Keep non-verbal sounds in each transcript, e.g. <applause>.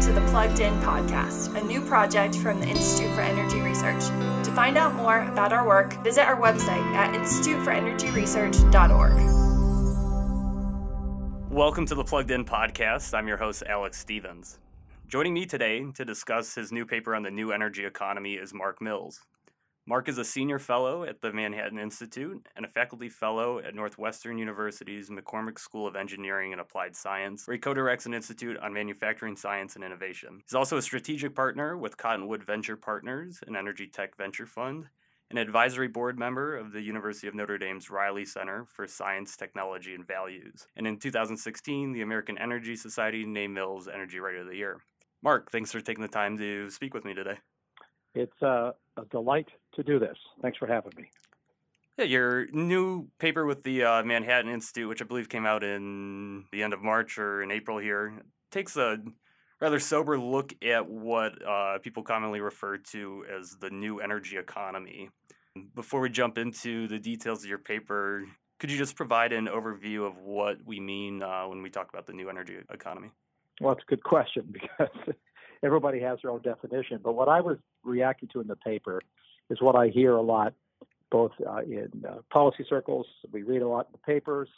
listening to the Plugged In podcast, a new project from the Institute for Energy Research. To find out more about our work, visit our website at instituteforenergyresearch.org. Welcome to the Plugged In podcast. I'm your host, Alex Stevens. Joining me today to discuss his new paper on the new energy economy is Mark Mills. Mark is a senior fellow at the Manhattan Institute and a faculty fellow at Northwestern University's McCormick School of Engineering and Applied Science, where he co directs an institute on manufacturing science and innovation. He's also a strategic partner with Cottonwood Venture Partners, an energy tech venture fund, an advisory board member of the University of Notre Dame's Reilly Center for Science, Technology, and Values. And in 2016, the American Energy Society named Mills Energy Writer of the Year. Mark, thanks for taking the time to speak with me today. It's uh, a delight to do this. Thanks for having me. Yeah, your new paper with the uh, Manhattan Institute, which I believe came out in the end of March or in April here, takes a rather sober look at what uh, people commonly refer to as the new energy economy. Before we jump into the details of your paper, could you just provide an overview of what we mean uh, when we talk about the new energy economy? Well, it's a good question <laughs> because everybody has their own definition. But what I was reacting to in the paper is what I hear a lot, both uh, in uh, policy circles. We read a lot in the papers,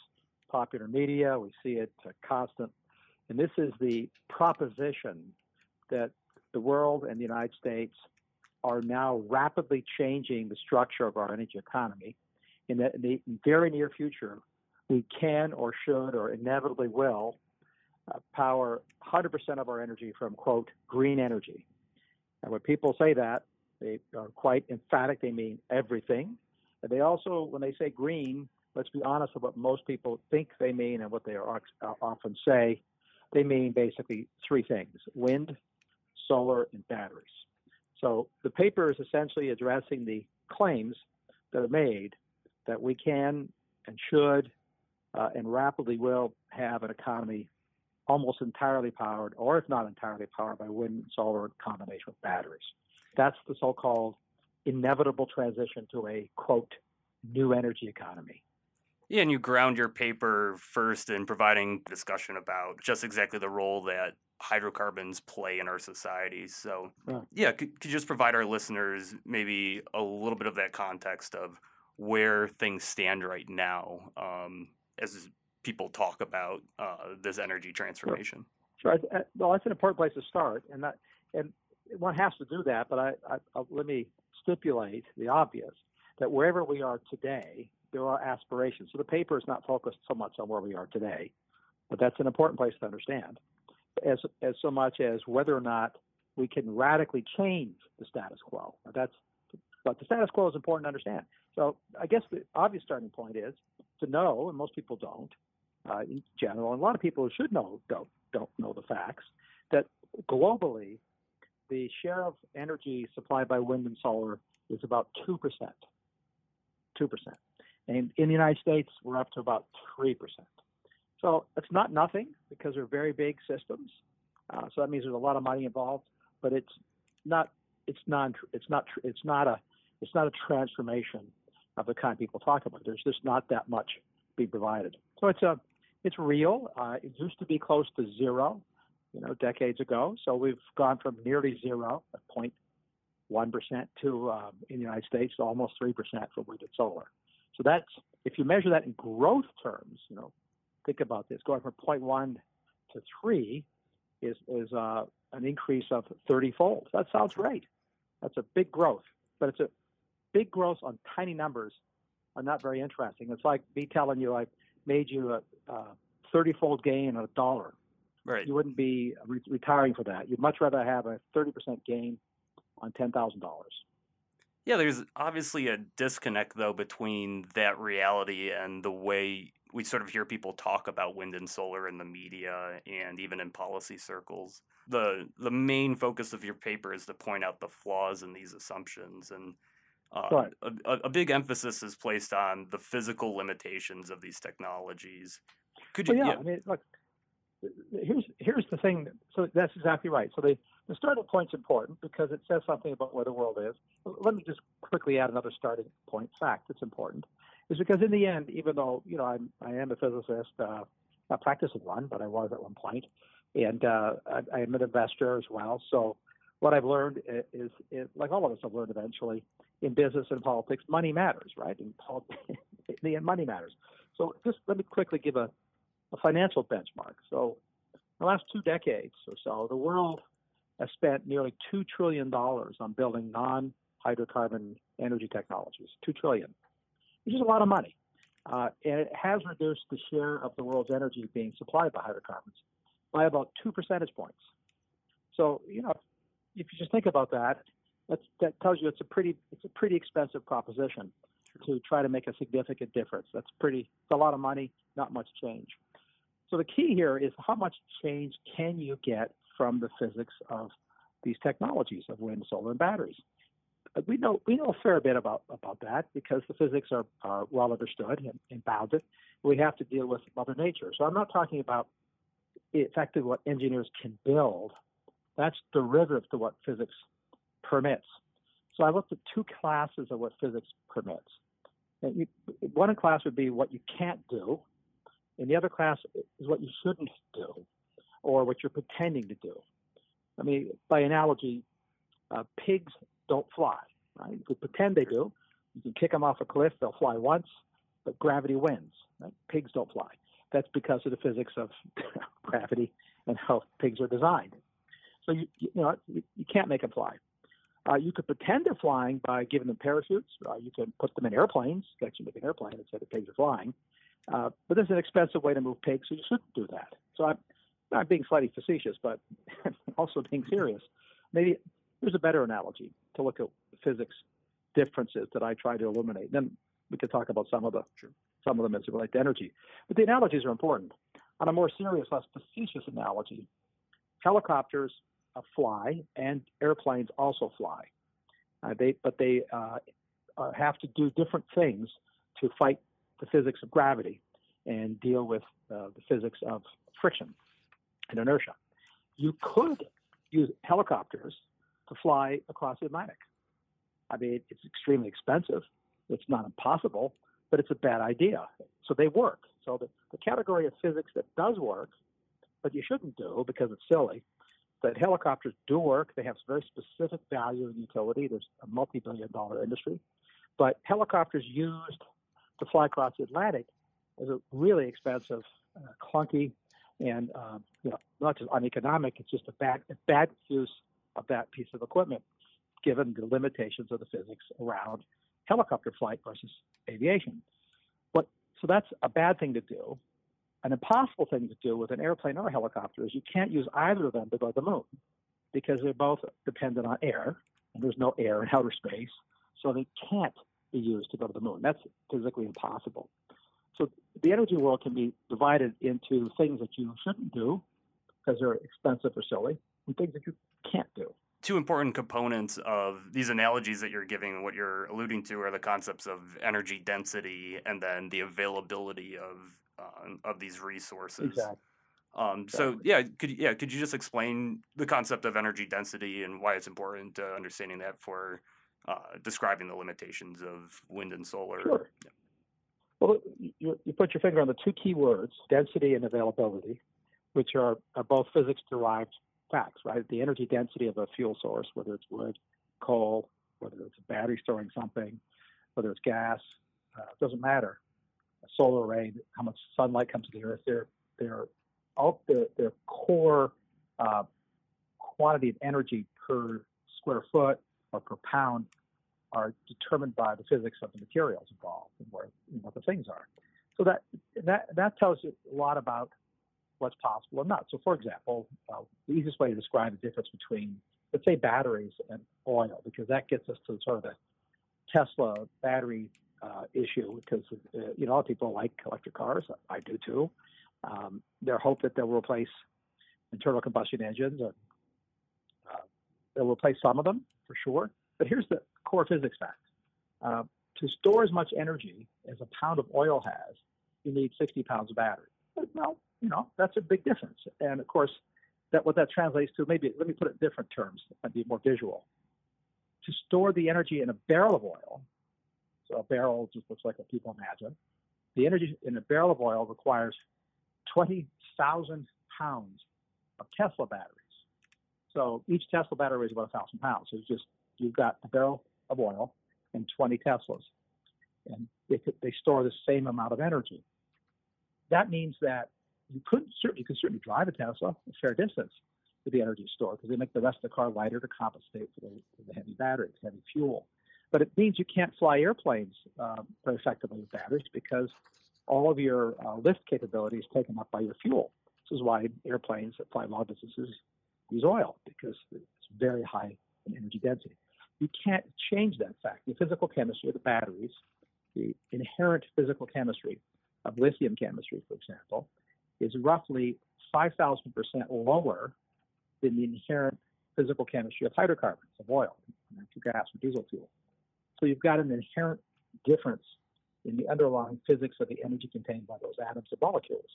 popular media. We see it uh, constant. And this is the proposition that the world and the United States are now rapidly changing the structure of our energy economy. In the, in the very near future, we can or should or inevitably will uh, power 100% of our energy from, quote, green energy. And when people say that, they are quite emphatic. They mean everything. And they also, when they say green, let's be honest with what most people think they mean and what they are, uh, often say. They mean basically three things wind, solar, and batteries. So the paper is essentially addressing the claims that are made that we can and should uh, and rapidly will have an economy almost entirely powered, or if not entirely powered, by wind and solar in combination with batteries. That's the so called inevitable transition to a quote new energy economy. Yeah, and you ground your paper first in providing discussion about just exactly the role that hydrocarbons play in our society. So, yeah, yeah could, could you just provide our listeners maybe a little bit of that context of where things stand right now um, as people talk about uh, this energy transformation? Sure. sure. Well, that's an important place to start, and that and one has to do that. But I, I, I, let me stipulate the obvious that wherever we are today, there are aspirations. So the paper is not focused so much on where we are today, but that's an important place to understand, as as so much as whether or not we can radically change the status quo. That's but the status quo is important to understand. So I guess the obvious starting point is to know, and most people don't, uh, in general, and a lot of people should know don't don't know the facts that globally the share of energy supplied by wind and solar is about two percent. Two percent, and in the United States we're up to about three percent. So it's not nothing because they're very big systems. Uh, so that means there's a lot of money involved, but it's not it's non it's not it's not a it's not a transformation of the kind people talk about. There's just not that much being provided. So it's a it's real. Uh, it used to be close to zero, you know, decades ago. So we've gone from nearly zero, 0.1 percent, to um, in the United States almost three percent for wind and solar. So that's if you measure that in growth terms, you know, think about this: going from 0.1 to three is is uh, an increase of 30-fold. That sounds great. That's a big growth, but it's a big growth on tiny numbers are not very interesting. It's like me telling you I made you a, 30-fold gain on a dollar. Right. You wouldn't be re- retiring for that. You'd much rather have a 30% gain on $10,000. Yeah, there's obviously a disconnect though between that reality and the way we sort of hear people talk about wind and solar in the media and even in policy circles. The the main focus of your paper is to point out the flaws in these assumptions and uh, right. a, a, big emphasis is placed on the physical limitations of these technologies. Could you? Well, yeah, yeah, I mean, look, here's here's the thing. So that's exactly right. So the the starting point's important because it says something about where the world is. Let me just quickly add another starting point fact that's important, is because in the end, even though you know I'm I am a physicist, uh, not practicing one, but I was at one and uh, I, I'm an investor as well. So what I've learned is, is, like all of us have learned eventually in business and politics, money matters, right? <laughs> End, money matters. So just let me quickly give a, a financial benchmark. So the last two decades or so, the world has spent nearly two trillion dollars on building non-hydrocarbon energy technologies. Two trillion, which is a lot of money, uh, and it has reduced the share of the world's energy being supplied by hydrocarbons by about two percentage points. So you know, if you just think about that, that's, that tells you it's a pretty it's a pretty expensive proposition to try to make a significant difference. That's pretty it's a lot of money, not much change. So the key here is how much change can you get from the physics of these technologies of wind, solar, and batteries. We know we know a fair bit about about that because the physics are, are well understood and, and bounded. We have to deal with Mother Nature. So I'm not talking about effectively what engineers can build. That's derivative to what physics permits. So I looked at two classes of what physics permits. You, one class would be what you can't do, and the other class is what you shouldn't do, or what you're pretending to do. I mean, by analogy, uh, pigs don't fly. Right? You could pretend they do. You can kick them off a cliff; they'll fly once, but gravity wins. Right? Pigs don't fly. That's because of the physics of <laughs> gravity and how pigs are designed. So you you know you, you can't make them fly. Uh, you could pretend they're flying by giving them parachutes. Uh, you can put them in airplanes, actually make an airplane and say the pigs are flying. Uh, but this is an expensive way to move pigs, so you shouldn't do that. So I'm not being slightly facetious, but <laughs> also being serious. Maybe there's a better analogy to look at physics differences that I try to illuminate. Then we could talk about some of the sure. some of them as it relates to energy. But the analogies are important. On a more serious, less facetious analogy, helicopters fly, and airplanes also fly. Uh, they, but they uh, uh, have to do different things to fight the physics of gravity and deal with uh, the physics of friction and inertia. You could use helicopters to fly across the Atlantic. I mean, it's extremely expensive. It's not impossible, but it's a bad idea. So they work. So the, the category of physics that does work, but you shouldn't do because it's silly, that helicopters do work. They have very specific value and utility. There's a multi-billion dollar industry. But helicopters used to fly across the Atlantic is a really expensive, uh, clunky, and um, you know not just uneconomic. It's just a bad, a bad use of that piece of equipment, given the limitations of the physics around helicopter flight versus aviation. What so that's a bad thing to do. An impossible thing to do with an airplane or a helicopter is you can't use either of them to go to the moon because they're both dependent on air, and there's no air in outer space, so they can't be used to go to the moon. That's physically impossible. So the energy world can be divided into things that you shouldn't do because they're expensive or silly, and things that you can't do. Two important components of these analogies that you're giving, and what you're alluding to, are the concepts of energy density and then the availability of uh, of these resources. Exactly. Um, so yeah, could yeah, could you just explain the concept of energy density and why it's important to understanding that for uh, describing the limitations of wind and solar? Sure. Yeah. Well, you, you put your finger on the two key words, density and availability, which are, are both physics derived facts, right? The energy density of a fuel source, whether it's wood, coal, whether it's a battery storing something, whether it's gas, uh, doesn't matter solar array, how much sunlight comes to the earth. Their their all their, their core uh, quantity of energy per square foot or per pound are determined by the physics of the materials involved and where you know, the things are. So that that that tells you a lot about what's possible and not. So, for example, uh, the easiest way to describe the difference between, let's say, batteries and oil, because that gets us to sort of the Tesla battery uh, issue because uh, you know people like electric cars. I do too. Um, their hope that they'll replace internal combustion engines, and uh, they'll replace some of them for sure. But here's the core physics fact: uh, to store as much energy as a pound of oil has, you need 60 pounds of battery. Well, you know that's a big difference. And of course, that what that translates to maybe let me put it in different terms and be more visual. To store the energy in a barrel of oil, a barrel just looks like what people imagine. The energy in a barrel of oil requires 20,000 pounds of Tesla batteries. So each Tesla battery weighs about a thousand pounds. So it's just you've got a barrel of oil and 20 Teslas, and they, they store the same amount of energy. That means that you could certainly you could certainly drive a Tesla a fair distance with the energy stored because they make the rest of the car lighter to compensate for the, for the heavy batteries, heavy fuel. But it means you can't fly airplanes uh, effectively with batteries because all of your uh, lift capability is taken up by your fuel. This is why airplanes that fly long distances use oil because it's very high in energy density. You can't change that fact. The physical chemistry of the batteries, the inherent physical chemistry of lithium chemistry, for example, is roughly 5,000% lower than the inherent physical chemistry of hydrocarbons, of oil, natural gas, or diesel fuel. So you've got an inherent difference in the underlying physics of the energy contained by those atoms and molecules.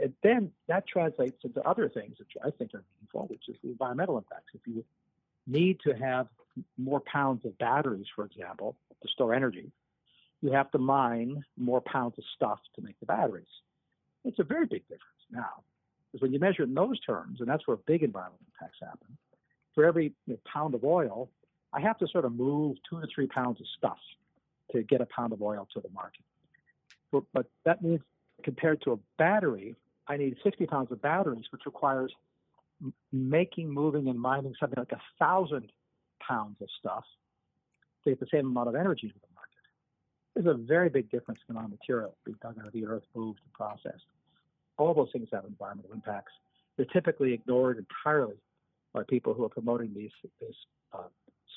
And then that translates into other things which I think are meaningful, which is the environmental impacts. If you need to have more pounds of batteries, for example, to store energy, you have to mine more pounds of stuff to make the batteries. It's a very big difference now. Because when you measure in those terms, and that's where big environmental impacts happen, for every you know, pound of oil, I have to sort of move two to three pounds of stuff to get a pound of oil to the market. But, but that means compared to a battery, I need 60 pounds of batteries, which requires making, moving, and mining something like a thousand pounds of stuff to get the same amount of energy to the market. There's a very big difference in amount of material being dug out of the earth, moved, and processed. All those things have environmental impacts. They're typically ignored entirely by people who are promoting these, uh,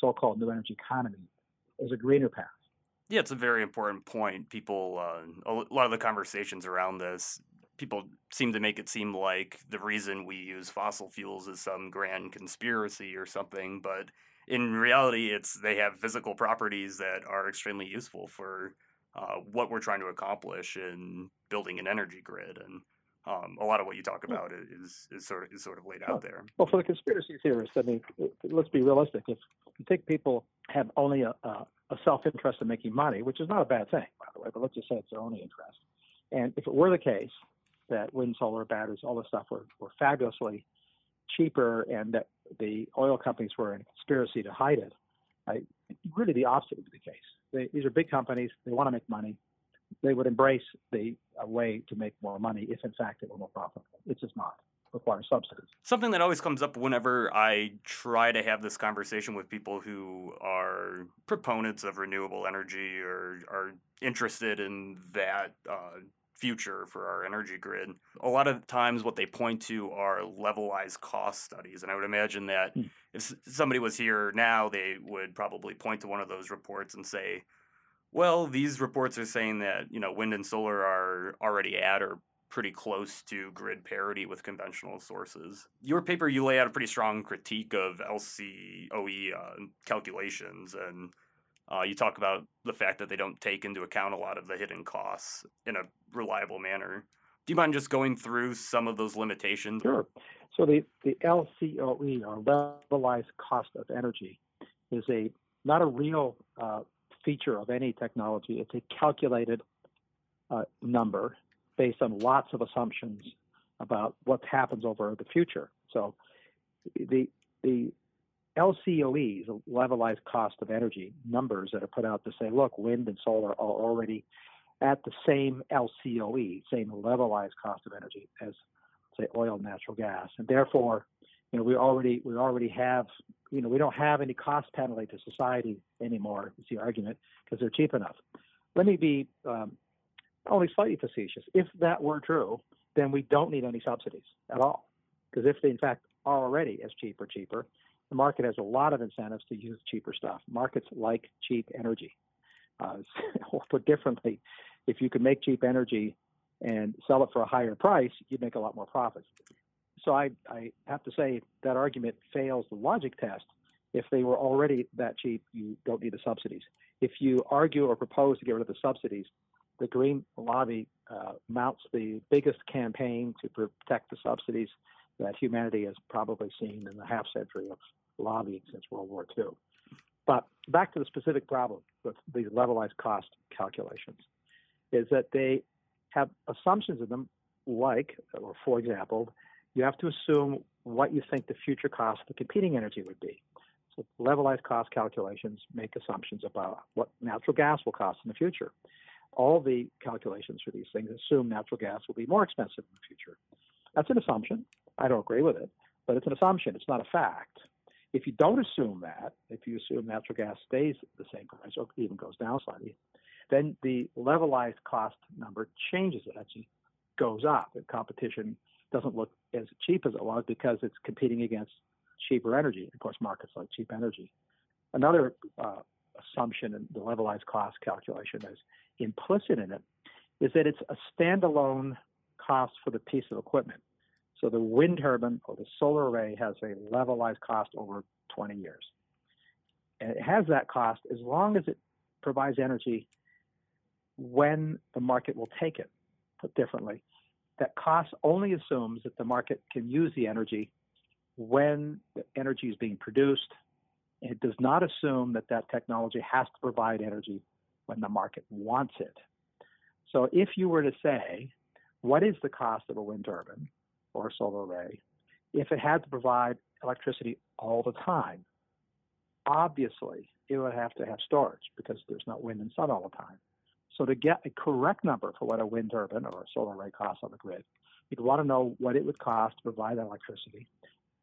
so-called new energy economy as a greener path. Yeah, it's a very important point. People, uh, a lot of the conversations around this, people seem to make it seem like the reason we use fossil fuels is some grand conspiracy or something, but in reality, it's they have physical properties that are extremely useful for uh, what we're trying to accomplish in building an energy grid, and um, a lot of what you talk about is is sort of is sort of laid out there. Well, for the conspiracy theorists, I mean, let's be realistic. If you think people have only a, a, a self-interest in making money, which is not a bad thing, by the way, but let's just say it's their only interest. And if it were the case that wind, solar, batteries, all this stuff were, were fabulously cheaper and that the oil companies were in a conspiracy to hide it, I, really the opposite would be the case. They, these are big companies. They want to make money. They would embrace the way to make more money if, in fact, it were more profitable. It's just not. It requires subsidies. Something that always comes up whenever I try to have this conversation with people who are proponents of renewable energy or are interested in that uh, future for our energy grid. A lot of times, what they point to are levelized cost studies. And I would imagine that mm. if somebody was here now, they would probably point to one of those reports and say, well, these reports are saying that, you know, wind and solar are already at or pretty close to grid parity with conventional sources. Your paper, you lay out a pretty strong critique of LCOE uh, calculations and uh, you talk about the fact that they don't take into account a lot of the hidden costs in a reliable manner. Do you mind just going through some of those limitations? Sure. So the, the LCOE, or levelized cost of energy, is a not a real uh, feature of any technology. It's a calculated uh, number based on lots of assumptions about what happens over the future. So the the LCOEs, levelized cost of energy, numbers that are put out to say, look, wind and solar are already at the same LCOE, same levelized cost of energy as, say, oil and natural gas, and therefore, you know, we already we already have, you know, we don't have any cost penalty to society anymore. Is the argument because they're cheap enough. Let me be um, only slightly facetious. If that were true, then we don't need any subsidies at all, because if they in fact are already as cheap or cheaper, the market has a lot of incentives to use cheaper stuff. Markets like cheap energy. Uh, <laughs> or put differently, if you could make cheap energy and sell it for a higher price, you'd make a lot more profits. So I, I have to say that argument fails the logic test. If they were already that cheap, you don't need the subsidies. If you argue or propose to get rid of the subsidies, the Green Lobby uh, mounts the biggest campaign to protect the subsidies that humanity has probably seen in the half century of lobbying since World War II. But back to the specific problem with these levelized cost calculations is that they have assumptions in them, like, or for example, you have to assume what you think the future cost of the competing energy would be. So levelized cost calculations make assumptions about what natural gas will cost in the future. All the calculations for these things assume natural gas will be more expensive in the future. That's an assumption. I don't agree with it, but it's an assumption. It's not a fact. If you don't assume that, if you assume natural gas stays the same price or even goes down slightly, then the levelized cost number changes. It actually goes up. The competition doesn't look as cheap as it was because it's competing against cheaper energy. Of course, markets like cheap energy. Another uh, assumption in the levelized cost calculation is implicit in it is that it's a standalone cost for the piece of equipment. So the wind turbine or the solar array has a levelized cost over 20 years. And it has that cost as long as it provides energy when the market will take it. Put differently, that cost only assumes that the market can use the energy when the energy is being produced. It does not assume that that technology has to provide energy when the market wants it. So if you were to say, what is the cost of a wind turbine or a solar array if it had to provide electricity all the time? Obviously, it would have to have storage because there's not wind and sun all the time. So to get a correct number for what a wind turbine or a solar array costs on the grid, you'd want to know what it would cost to provide that electricity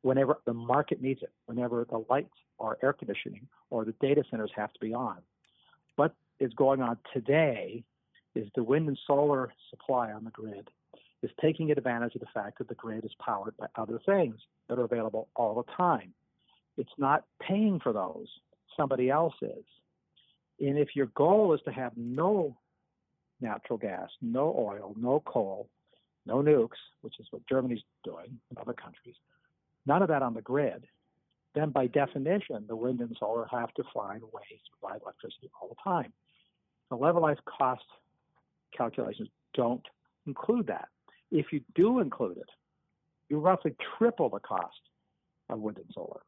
whenever the market needs it, whenever the lights or air conditioning or the data centers have to be on. Is going on today is the wind and solar supply on the grid is taking advantage of the fact that the grid is powered by other things that are available all the time. It's not paying for those, somebody else is. And if your goal is to have no natural gas, no oil, no coal, no nukes, which is what Germany's doing and other countries, none of that on the grid, then by definition, the wind and solar have to find ways to provide electricity all the time. The levelized cost calculations don't include that. If you do include it, you roughly triple the cost of wind and solar.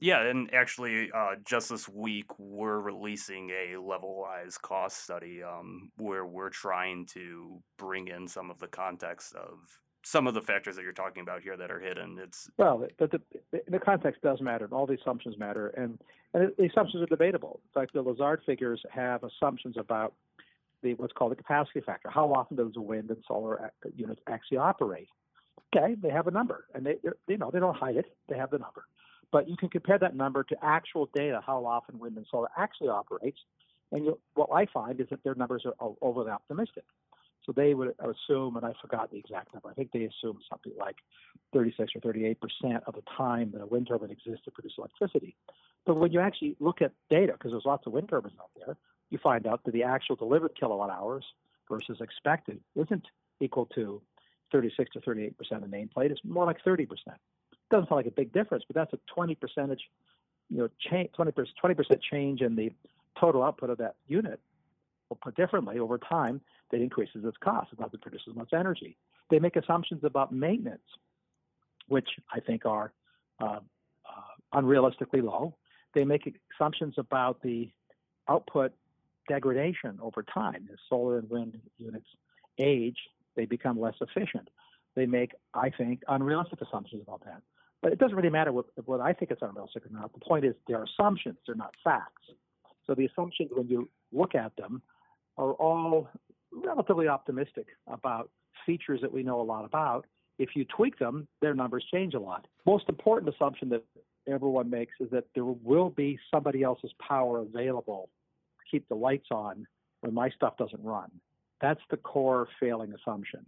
Yeah, and actually, uh, just this week, we're releasing a levelized cost study um, where we're trying to bring in some of the context of some of the factors that you're talking about here that are hidden. It's well, but the, the context does matter, and all the assumptions matter, and, and the assumptions are debatable. In fact, the Lazard figures have assumptions about the what's called the capacity factor. How often does wind and solar units actually operate? Okay, they have a number, and they you know they don't hide it. They have the number. But you can compare that number to actual data, how often wind and solar actually operates. And what I find is that their numbers are overly optimistic. So they would assume, and I forgot the exact number, I think they assume something like 36 or 38 percent of the time that a wind turbine exists to produce electricity. But when you actually look at data, because there's lots of wind turbines out there, you find out that the actual delivered kilowatt hours versus expected isn't equal to 36 to 38 percent of the nameplate. It's more like 30 percent doesn't sound like a big difference, but that's a 20 percentage, you know, change, 20 percent change in the total output of that unit. Or put differently, over time, that increases its cost. It doesn't produce as much energy. They make assumptions about maintenance, which I think are uh, uh, unrealistically low. They make assumptions about the output degradation over time. As solar and wind units age, they become less efficient. They make, I think, unrealistic assumptions about that. But it doesn't really matter what, what I think is unrealistic or not. The point is they're assumptions, they're not facts. So the assumptions, when you look at them, are all relatively optimistic about features that we know a lot about. If you tweak them, their numbers change a lot. Most important assumption that everyone makes is that there will be somebody else's power available to keep the lights on when my stuff doesn't run. That's the core failing assumption.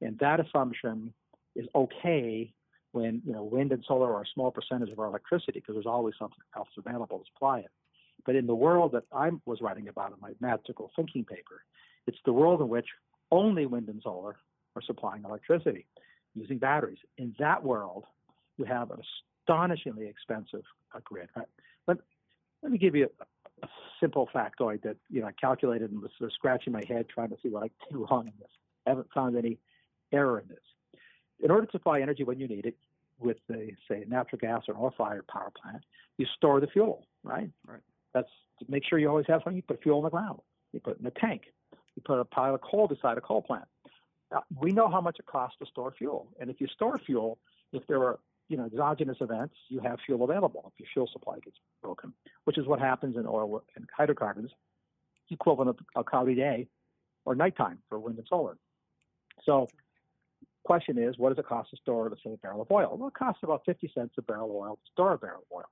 And that assumption is okay when you know wind and solar are a small percentage of our electricity because there's always something else available to supply it. But in the world that I was writing about in my magical thinking paper, it's the world in which only wind and solar are supplying electricity using batteries. In that world, you have an astonishingly expensive uh, grid. Let, let me give you a, a, simple factoid that you know I calculated and was sort of scratching my head trying to see what I do wrong in this. I haven't found any error in this in order to supply energy when you need it, with the say natural gas or oil-fired power plant, you store the fuel, right? Right. That's to make sure you always have something. You put fuel in the ground. You put it in a tank. You put a pile of coal beside a coal plant. uh, we know how much it costs to store fuel, and if you store fuel, if there are you know exogenous events, you have fuel available if your fuel supply gets broken, which is what happens in oil and hydrocarbons, equivalent of a cloudy day or nighttime for wind and solar. So, question is, what does it cost to store, say, a barrel of oil? Well, it costs about 50 cents a barrel of oil to store a barrel of oil.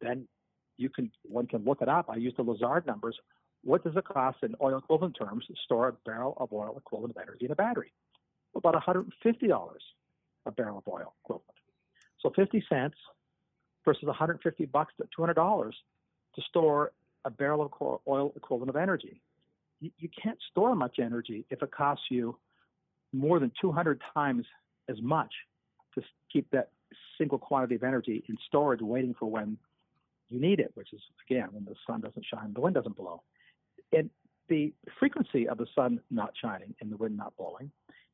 Then you can one can look it up. I use the Lazard numbers. What does it cost in oil equivalent terms to store a barrel of oil equivalent of energy in a battery? About $150 a barrel of oil equivalent. So 50 cents versus 150 bucks to 200 dollars to store a barrel of oil equivalent of energy. You, you can't store much energy if it costs you more than 200 times as much to keep that single quantity of energy in storage waiting for when you need it, which is again when the sun doesn't shine, the wind doesn't blow. And the frequency of the sun not shining and the wind not blowing,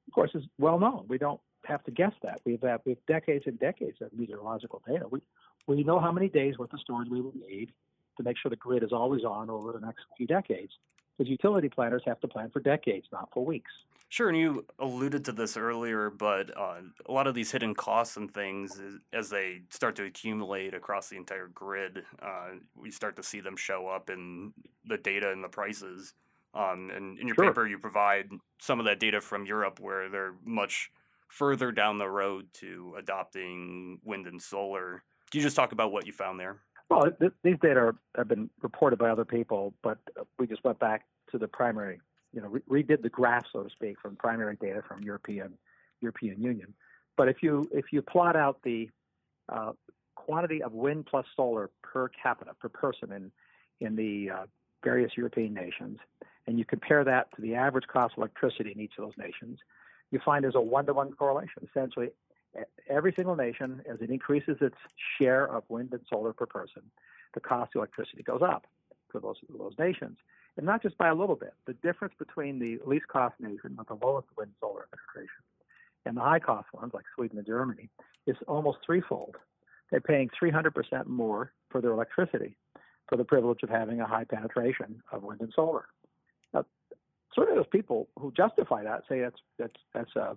of course, is well known. We don't have to guess that. We've had uh, we have decades and decades of meteorological data. We we know how many days worth of storage we will need to make sure the grid is always on over the next few decades. Because utility planners have to plan for decades, not for weeks. Sure, and you alluded to this earlier, but uh, a lot of these hidden costs and things, as they start to accumulate across the entire grid, uh, we start to see them show up in the data and the prices. Um, and in your sure. paper, you provide some of that data from Europe, where they're much further down the road to adopting wind and solar. Can you just talk about what you found there? Well, th- these data are, have been reported by other people, but we just went back to the primary you know, re- redid the graph, so to speak, from primary data from European European Union. But if you if you plot out the uh, quantity of wind plus solar per capita per person in in the uh, various European nations, and you compare that to the average cost of electricity in each of those nations, you find there's a one-to-one correlation. Essentially, every single nation, as it increases its share of wind and solar per person, the cost of electricity goes up for those those nations and not just by a little bit. The difference between the least cost nation with the lowest wind solar penetration and the high cost ones like Sweden and Germany is almost threefold. They're paying 300% more for their electricity for the privilege of having a high penetration of wind and solar. Now, certainly those people who justify that say that's that's that's uh,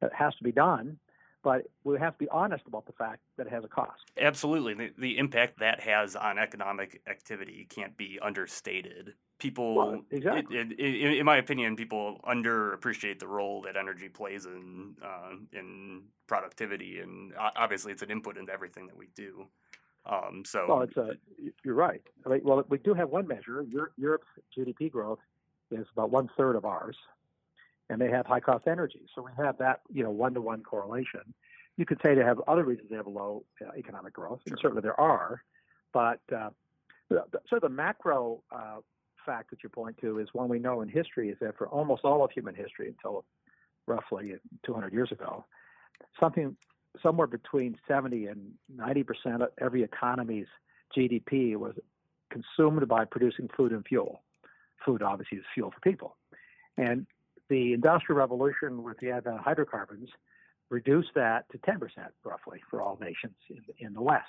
that has to be done, but we have to be honest about the fact that it has a cost. Absolutely. The, the impact that has on economic activity can't be understated. People, well, exactly. It, it, it, in my opinion, people underappreciate the role that energy plays in uh, in productivity, and obviously, it's an input into everything that we do. Um, so, well, it's a, you're right. I mean, well, we do have one measure. Europe's GDP growth is about one third of ours, and they have high cost energy. So we have that, you know, one to one correlation. You could say they have other reasons they have low uh, economic growth, and certainly there are. But uh, so the macro uh, fact that you point to is one we know in history is that for almost all of human history until roughly 200 years ago, something somewhere between 70 and 90 percent of every economy's GDP was consumed by producing food and fuel. Food obviously is fuel for people, and the Industrial Revolution with the advent of hydrocarbons reduced that to 10% roughly for all nations in, in the West.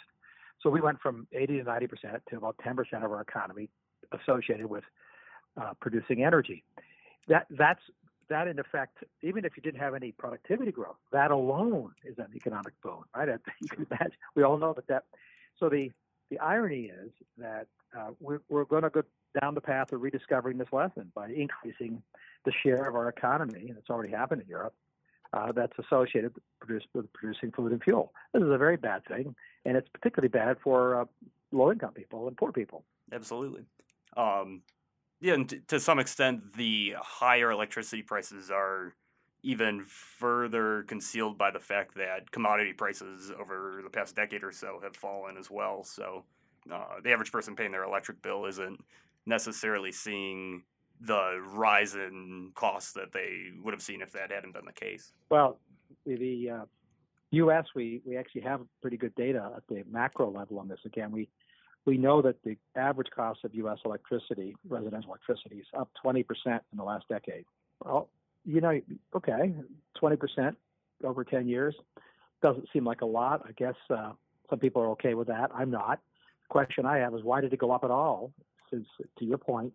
So we went from 80 to 90% to about 10% of our economy associated with uh, producing energy. That that's that in effect, even if you didn't have any productivity growth, that alone is an economic boon, right? You can imagine. We all know that that. So the the irony is that uh, we're, we're going to go down the path of rediscovering this lesson by increasing the share of our economy, and it's already happened in Europe, uh, that's associated with producing food and fuel. This is a very bad thing, and it's particularly bad for uh, low-income people and poor people. Absolutely. Um, yeah, and t- to some extent, the higher electricity prices are even further concealed by the fact that commodity prices over the past decade or so have fallen as well. So uh, the average person paying their electric bill isn't necessarily seeing the rise in costs that they would have seen if that hadn't been the case. Well, the uh, U.S. we we actually have pretty good data at the macro level on this. Again, we we know that the average cost of U.S. electricity, residential electricity, is up 20% in the last decade. Well, you know, okay, 20% over 10 years doesn't seem like a lot. I guess uh, some people are okay with that. I'm not. The question I have is why did it go up at all? Since, to your point,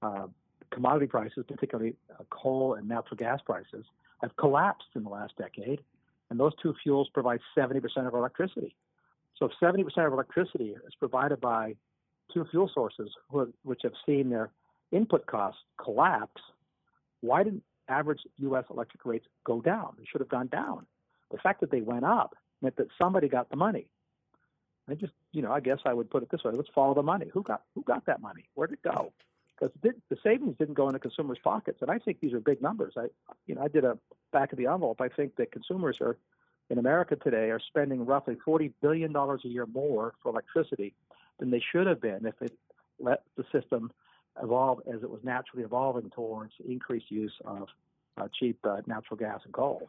uh, commodity prices, particularly uh, coal and natural gas prices, have collapsed in the last decade, and those two fuels provide 70% of electricity. So if 70% of electricity is provided by two fuel sources which have seen their input costs collapse, why didn't average U.S. electric rates go down? They should have gone down. The fact that they went up meant that somebody got the money. I just, you know, I guess I would put it this way: let's follow the money. Who got who got that money? Where did it go? Because the savings didn't go into consumers' pockets, and I think these are big numbers. I, you know, I did a back of the envelope. I think that consumers are in America today are spending roughly forty billion dollars a year more for electricity than they should have been if it let the system evolve as it was naturally evolving towards increased use of uh, cheap uh, natural gas and coal.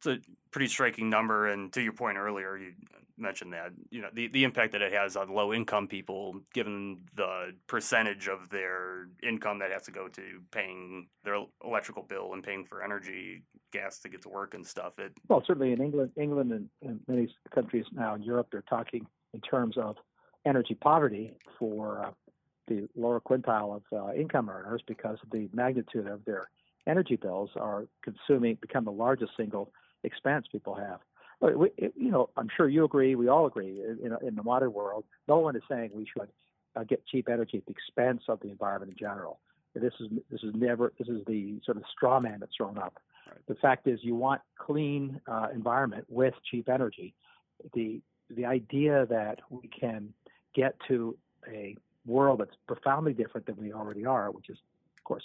It's a pretty striking number, and to your point earlier, you mentioned that you know the, the impact that it has on low income people, given the percentage of their income that has to go to paying their electrical bill and paying for energy, gas to get to work and stuff. It well, certainly in England, England and, and many countries now in Europe, they're talking in terms of energy poverty for uh, the lower quintile of uh, income earners because the magnitude of their energy bills are consuming become the largest single expense people have. But we, you know, I'm sure you agree. We all agree. In, in the modern world, no one is saying we should uh, get cheap energy at the expense of the environment in general. This is this is never this is the sort of straw man that's thrown up. Right. The fact is, you want clean uh, environment with cheap energy. The the idea that we can get to a world that's profoundly different than we already are, which is, of course,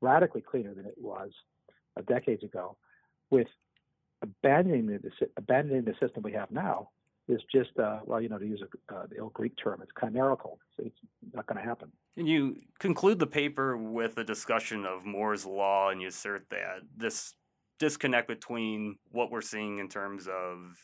radically cleaner than it was decades ago, with abandoning the abandoning the system we have now is just uh, well, you know, to use a, uh, the old Greek term, it's chimerical. So it's not going to happen. And you conclude the paper with a discussion of Moore's law, and you assert that this disconnect between what we're seeing in terms of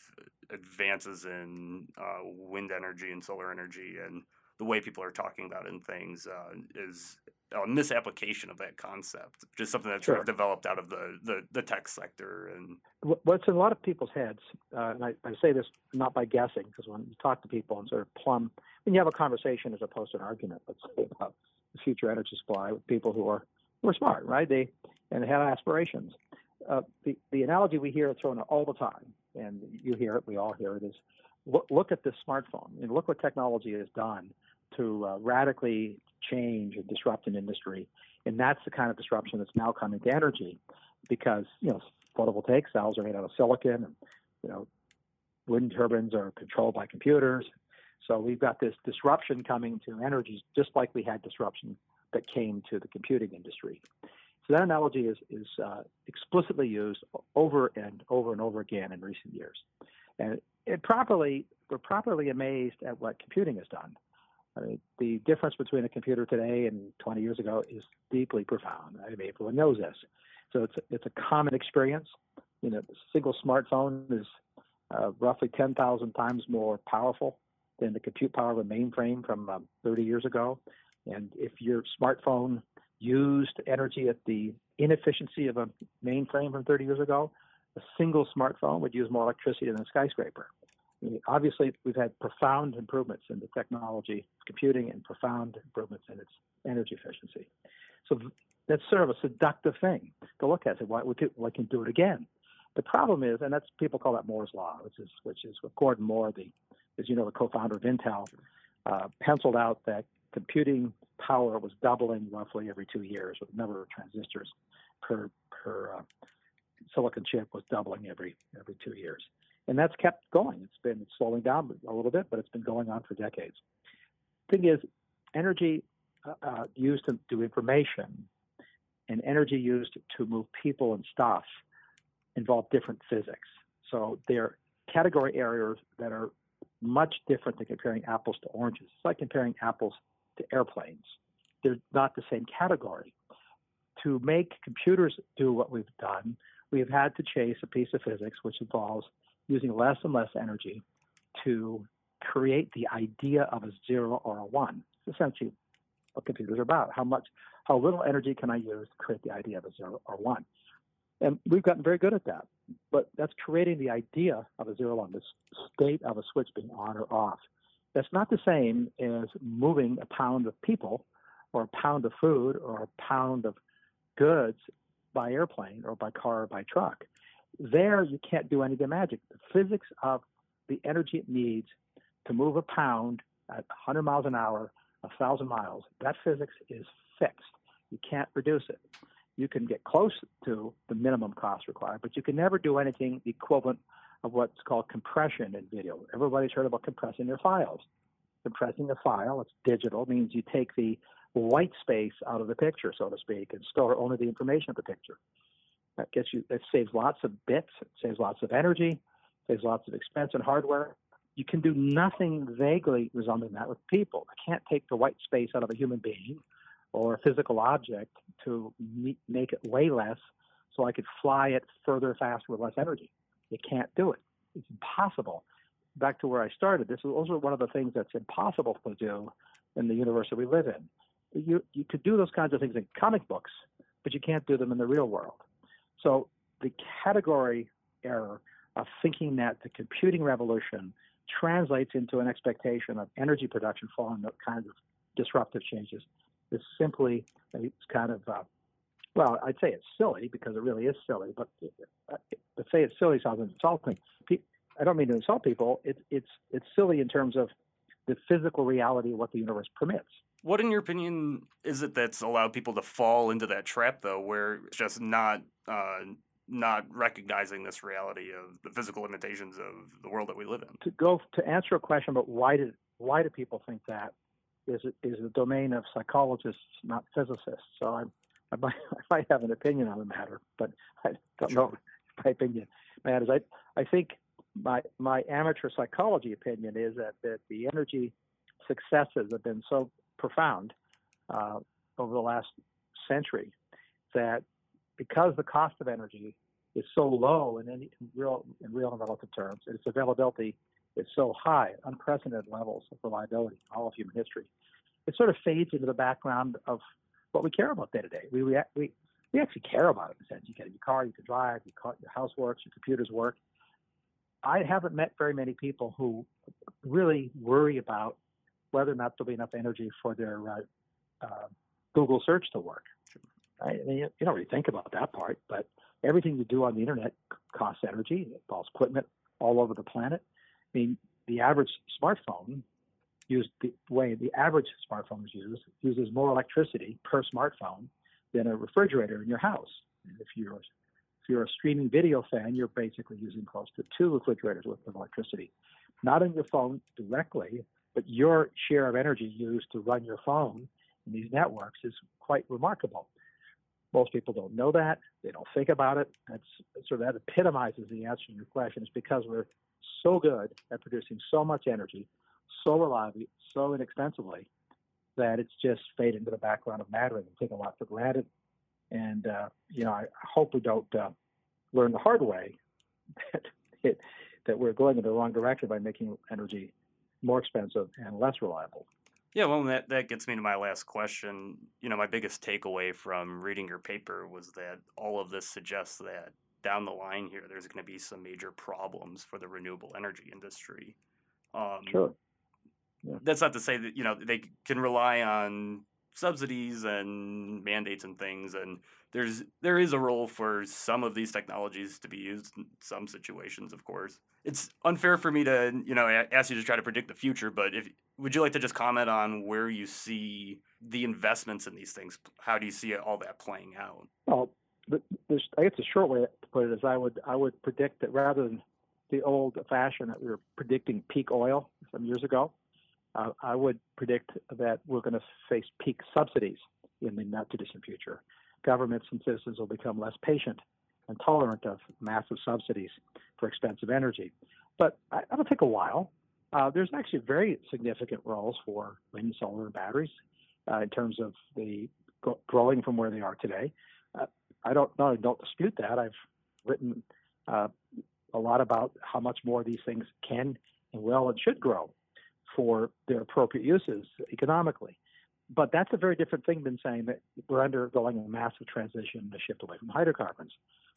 advances in uh, wind energy and solar energy and the way people are talking about it and things uh, is a misapplication of that concept, just something that's sure. sort of developed out of the, the, the, tech sector. And what's in a lot of people's heads, uh, and I, I, say this not by guessing, because when you talk to people and sort of plumb, when you have a conversation as opposed to an argument, let's say about the future energy supply with people who are who are smart, right? They and they have aspirations. Uh, the the analogy we hear thrown all the time, and you hear it, we all hear it, is look, look at this smartphone and look what technology has done to uh, radically change and disrupt an industry. And that's the kind of disruption that's now coming to energy because, you know, photovoltaic cells are made out of silicon and, you know, wind turbines are controlled by computers. So we've got this disruption coming to energy just like we had disruption that came to the computing industry. So that analogy is, is uh, explicitly used over and over and over again in recent years. And it properly, we're properly amazed at what computing has done. I mean, the difference between a computer today and 20 years ago is deeply profound. I mean, everyone knows this. So it's it's a common experience. You know, a single smartphone is uh, roughly 10,000 times more powerful than the compute power of a mainframe from um, 30 years ago. And if your smartphone used energy at the inefficiency of a mainframe from 30 years ago, a single smartphone would use more electricity than a skyscraper obviously, we've had profound improvements in the technology computing and profound improvements in its energy efficiency. So that's sort of a seductive thing to look at. Say, why we can, we can do it again. The problem is, and that's people call that Moore's law, which is which is what Gordon Moore, the as you know, the co-founder of Intel, uh, penciled out that computing power was doubling roughly every two years, with the number of transistors per per uh, silicon chip was doubling every every two years and that's kept going. It's been slowing down a little bit, but it's been going on for decades. Thing is, energy uh, uh, used to do information and energy used to move people and stuff involve different physics. So they're category areas that are much different than comparing apples to oranges. It's like comparing apples to airplanes. They're not the same category. To make computers do what we've done, we've had to chase a piece of physics which involves using less and less energy to create the idea of a zero or a one. It's essentially what computers are about. How much, how little energy can I use to create the idea of a zero or one? And we've gotten very good at that. But that's creating the idea of a zero one, this state of a switch being on or off. That's not the same as moving a pound of people or a pound of food or a pound of goods by airplane or by car or by truck. There, you can't do any of the magic. The physics of the energy it needs to move a pound at 100 miles an hour, a 1,000 miles, that physics is fixed. You can't reduce it. You can get close to the minimum cost required, but you can never do anything equivalent of what's called compression in video. Everybody's heard about compressing their files. Compressing a file, it's digital, means you take the white space out of the picture, so to speak, and store only the information of the picture. That gets you. It saves lots of bits. It saves lots of energy. Saves lots of expense and hardware. You can do nothing vaguely resembling that with people. I can't take the white space out of a human being or a physical object to make it weigh less, so I could fly it further, faster with less energy. You can't do it. It's impossible. Back to where I started. This those are one of the things that's impossible to do in the universe that we live in you you could do those kinds of things in comic books, but you can't do them in the real world. So the category error of thinking that the computing revolution translates into an expectation of energy production following the kinds of disruptive changes is simply it's kind of uh, well, I'd say it's silly because it really is silly, but uh, to say it's silly sounds insulting. I don't mean to insult people. It's it's it's silly in terms of the physical reality of what the universe permits. What, in your opinion, is it that's allowed people to fall into that trap, though, where it's just not uh, not recognizing this reality of the physical limitations of the world that we live in? To go to answer a question about why did why do people think that is is the domain of psychologists, not physicists. So I, I might <laughs> I might have an opinion on the matter, but I don't sure. know <laughs> my opinion matters. I I think my my amateur psychology opinion is that that the energy successes have been so profound uh, over the last century that because the cost of energy is so low in, any, in real in real and relative terms, and its availability is so high, unprecedented levels of reliability in all of human history, it sort of fades into the background of what we care about day to day. We we we we actually care about it in a sense. You get your car, you can drive, your house works, your computers work. I haven't met very many people who really worry about whether or not there'll be enough energy for their uh, uh, Google search to work. Right? I mean, you, don't really think about that part, but everything you do on the internet costs energy. It involves equipment all over the planet. I mean, the average smartphone used the way the average smartphone is used uses more electricity per smartphone than a refrigerator in your house. And if you're if you're a streaming video fan, you're basically using close to two refrigerators worth of electricity, not on your phone directly, but your share of energy used to run your phone in these networks is quite remarkable. Most people don't know that. They don't think about it. That's sort of that epitomizes the answer to your question. Is because we're so good at producing so much energy, so reliably, so inexpensively, that it's just faded into the background of matter and taken a lot for granted. And uh, you know, I hope we don't uh, learn the hard way <laughs> that it, that we're going in the wrong direction by making energy more expensive and less reliable. Yeah, well, that that gets me to my last question. You know, my biggest takeaway from reading your paper was that all of this suggests that down the line here, there's going to be some major problems for the renewable energy industry. Um, sure. Yeah. That's not to say that you know they can rely on subsidies and mandates and things, and there's there is a role for some of these technologies to be used in some situations, of course it's unfair for me to you know ask you to try to predict the future, but if would you like to just comment on where you see the investments in these things? How do you see all that playing out? Well, I guess the short way to put it is I would I would predict that rather than the old fashion that we were predicting peak oil some years ago, uh, I would predict that we're going to face peak subsidies in the not too distant future. Governments and citizens will become less patient and tolerant of massive subsidies for expensive energy. But that'll take a while. Uh, there's actually very significant roles for wind, solar, and batteries uh, in terms of the growing from where they are today. Uh, I don't not don't dispute that. I've written uh, a lot about how much more these things can and will and should grow for their appropriate uses economically. But that's a very different thing than saying that we're undergoing a massive transition, a shift away from hydrocarbons.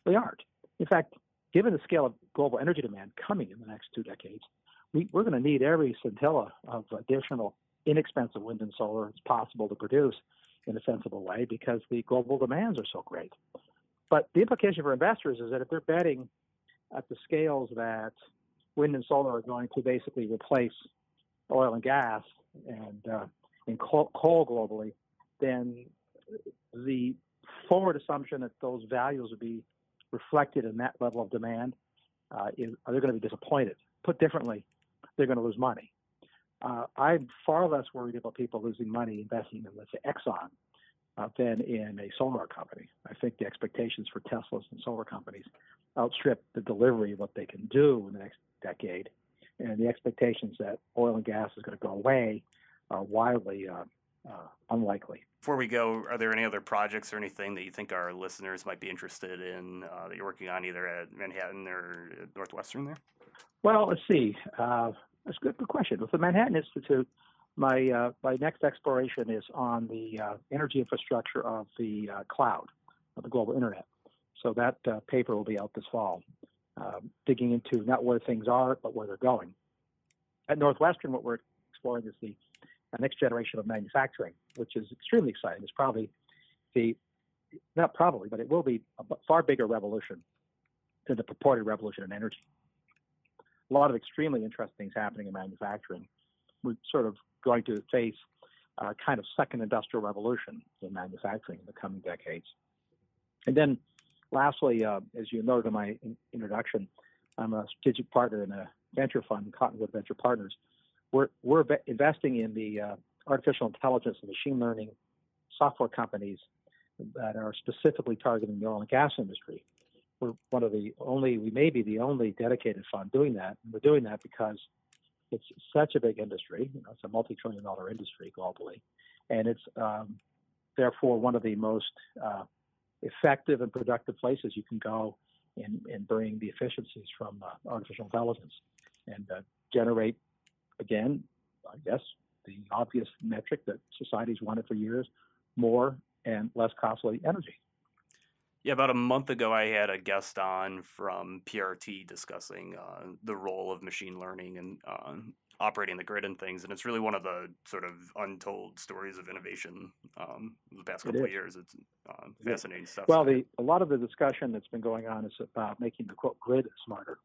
We aren't. In fact, given the scale of global energy demand coming in the next two decades, we, are going to need every scintilla of additional inexpensive wind and solar it's possible to produce in a sensible way because the global demands are so great. But the implication for investors is that if they're betting at the scales that wind and solar are going to basically replace oil and gas and uh, coal, coal globally, then the forward assumption that those values will be reflected in that level of demand uh, is are they going to be disappointed? Put differently, they're going to lose money. Uh, I'm far less worried about people losing money investing in, let's say, Exxon uh, than in a solar company. I think the expectations for Teslas and solar companies outstrip the delivery of what they can do in the next decade, and the expectations that oil and gas is going to go away are wildly uh, uh, unlikely. Before we go, are there any other projects or anything that you think our listeners might be interested in uh, that you're working on either at Manhattan or Northwestern there? Well, let's see. Uh, that's a good, good question. With the Manhattan Institute, my uh, my next exploration is on the uh, energy infrastructure of the uh, cloud, of the global internet. So that uh, paper will be out this fall, um, digging into not where things are, but where they're going. At Northwestern, what we're exploring is the next generation of manufacturing, which is extremely exciting. It's probably the not probably, but it will be a far bigger revolution than the purported revolution in energy. A lot of extremely interesting things happening in manufacturing. We're sort of going to face a kind of second industrial revolution in manufacturing in the coming decades. And then, lastly, uh, as you noted in my in- introduction, I'm a strategic partner in a venture fund, Cottonwood Venture Partners. We're we're investing in the uh, artificial intelligence and machine learning software companies that are specifically targeting the oil and gas industry. We're one of the only, we may be the only dedicated fund doing that. And we're doing that because it's such a big industry. You know, it's a multi-trillion dollar industry globally, and it's um, therefore one of the most uh, effective and productive places you can go and, and bring the efficiencies from uh, artificial intelligence and uh, generate, again, I guess the obvious metric that society's wanted for years, more and less costly energy. Yeah, about a month ago, I had a guest on from PRT discussing uh, the role of machine learning and uh, operating the grid and things. And it's really one of the sort of untold stories of innovation um, the past couple of years. It's uh, fascinating stuff. Well, the, a lot of the discussion that's been going on is about making the quote grid smarter.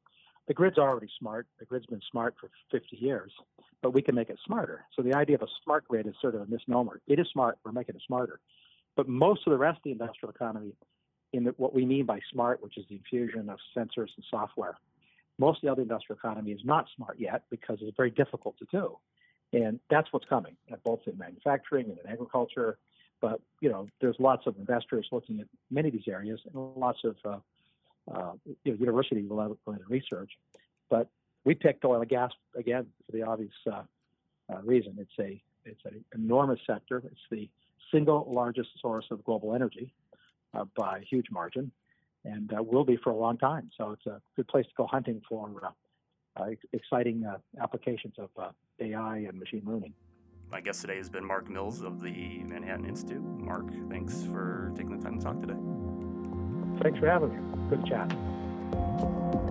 The grid's already smart. The grid's been smart for 50 years, but we can make it smarter. So the idea of a smart grid is sort of a misnomer. It is smart. We're making it smarter. But most of the rest of the industrial economy in the, what we mean by smart, which is the infusion of sensors and software. Most of the other industrial economy is not smart yet because it's very difficult to do. And that's what's coming, both in manufacturing and in agriculture. But, you know, there's lots of investors looking at many of these areas and lots of uh, uh, you know, university level research. But we picked oil and gas, again, for the obvious uh, uh, reason. It's a it's an enormous sector. It's the single largest source of global energy uh, by a huge margin, and uh, will be for a long time. So it's a good place to go hunting for uh, exciting applications of AI and machine learning. My guest today has been Mark Mills of the Manhattan Institute. Mark, thanks for taking the time to talk today. Thanks for having me. Good chat.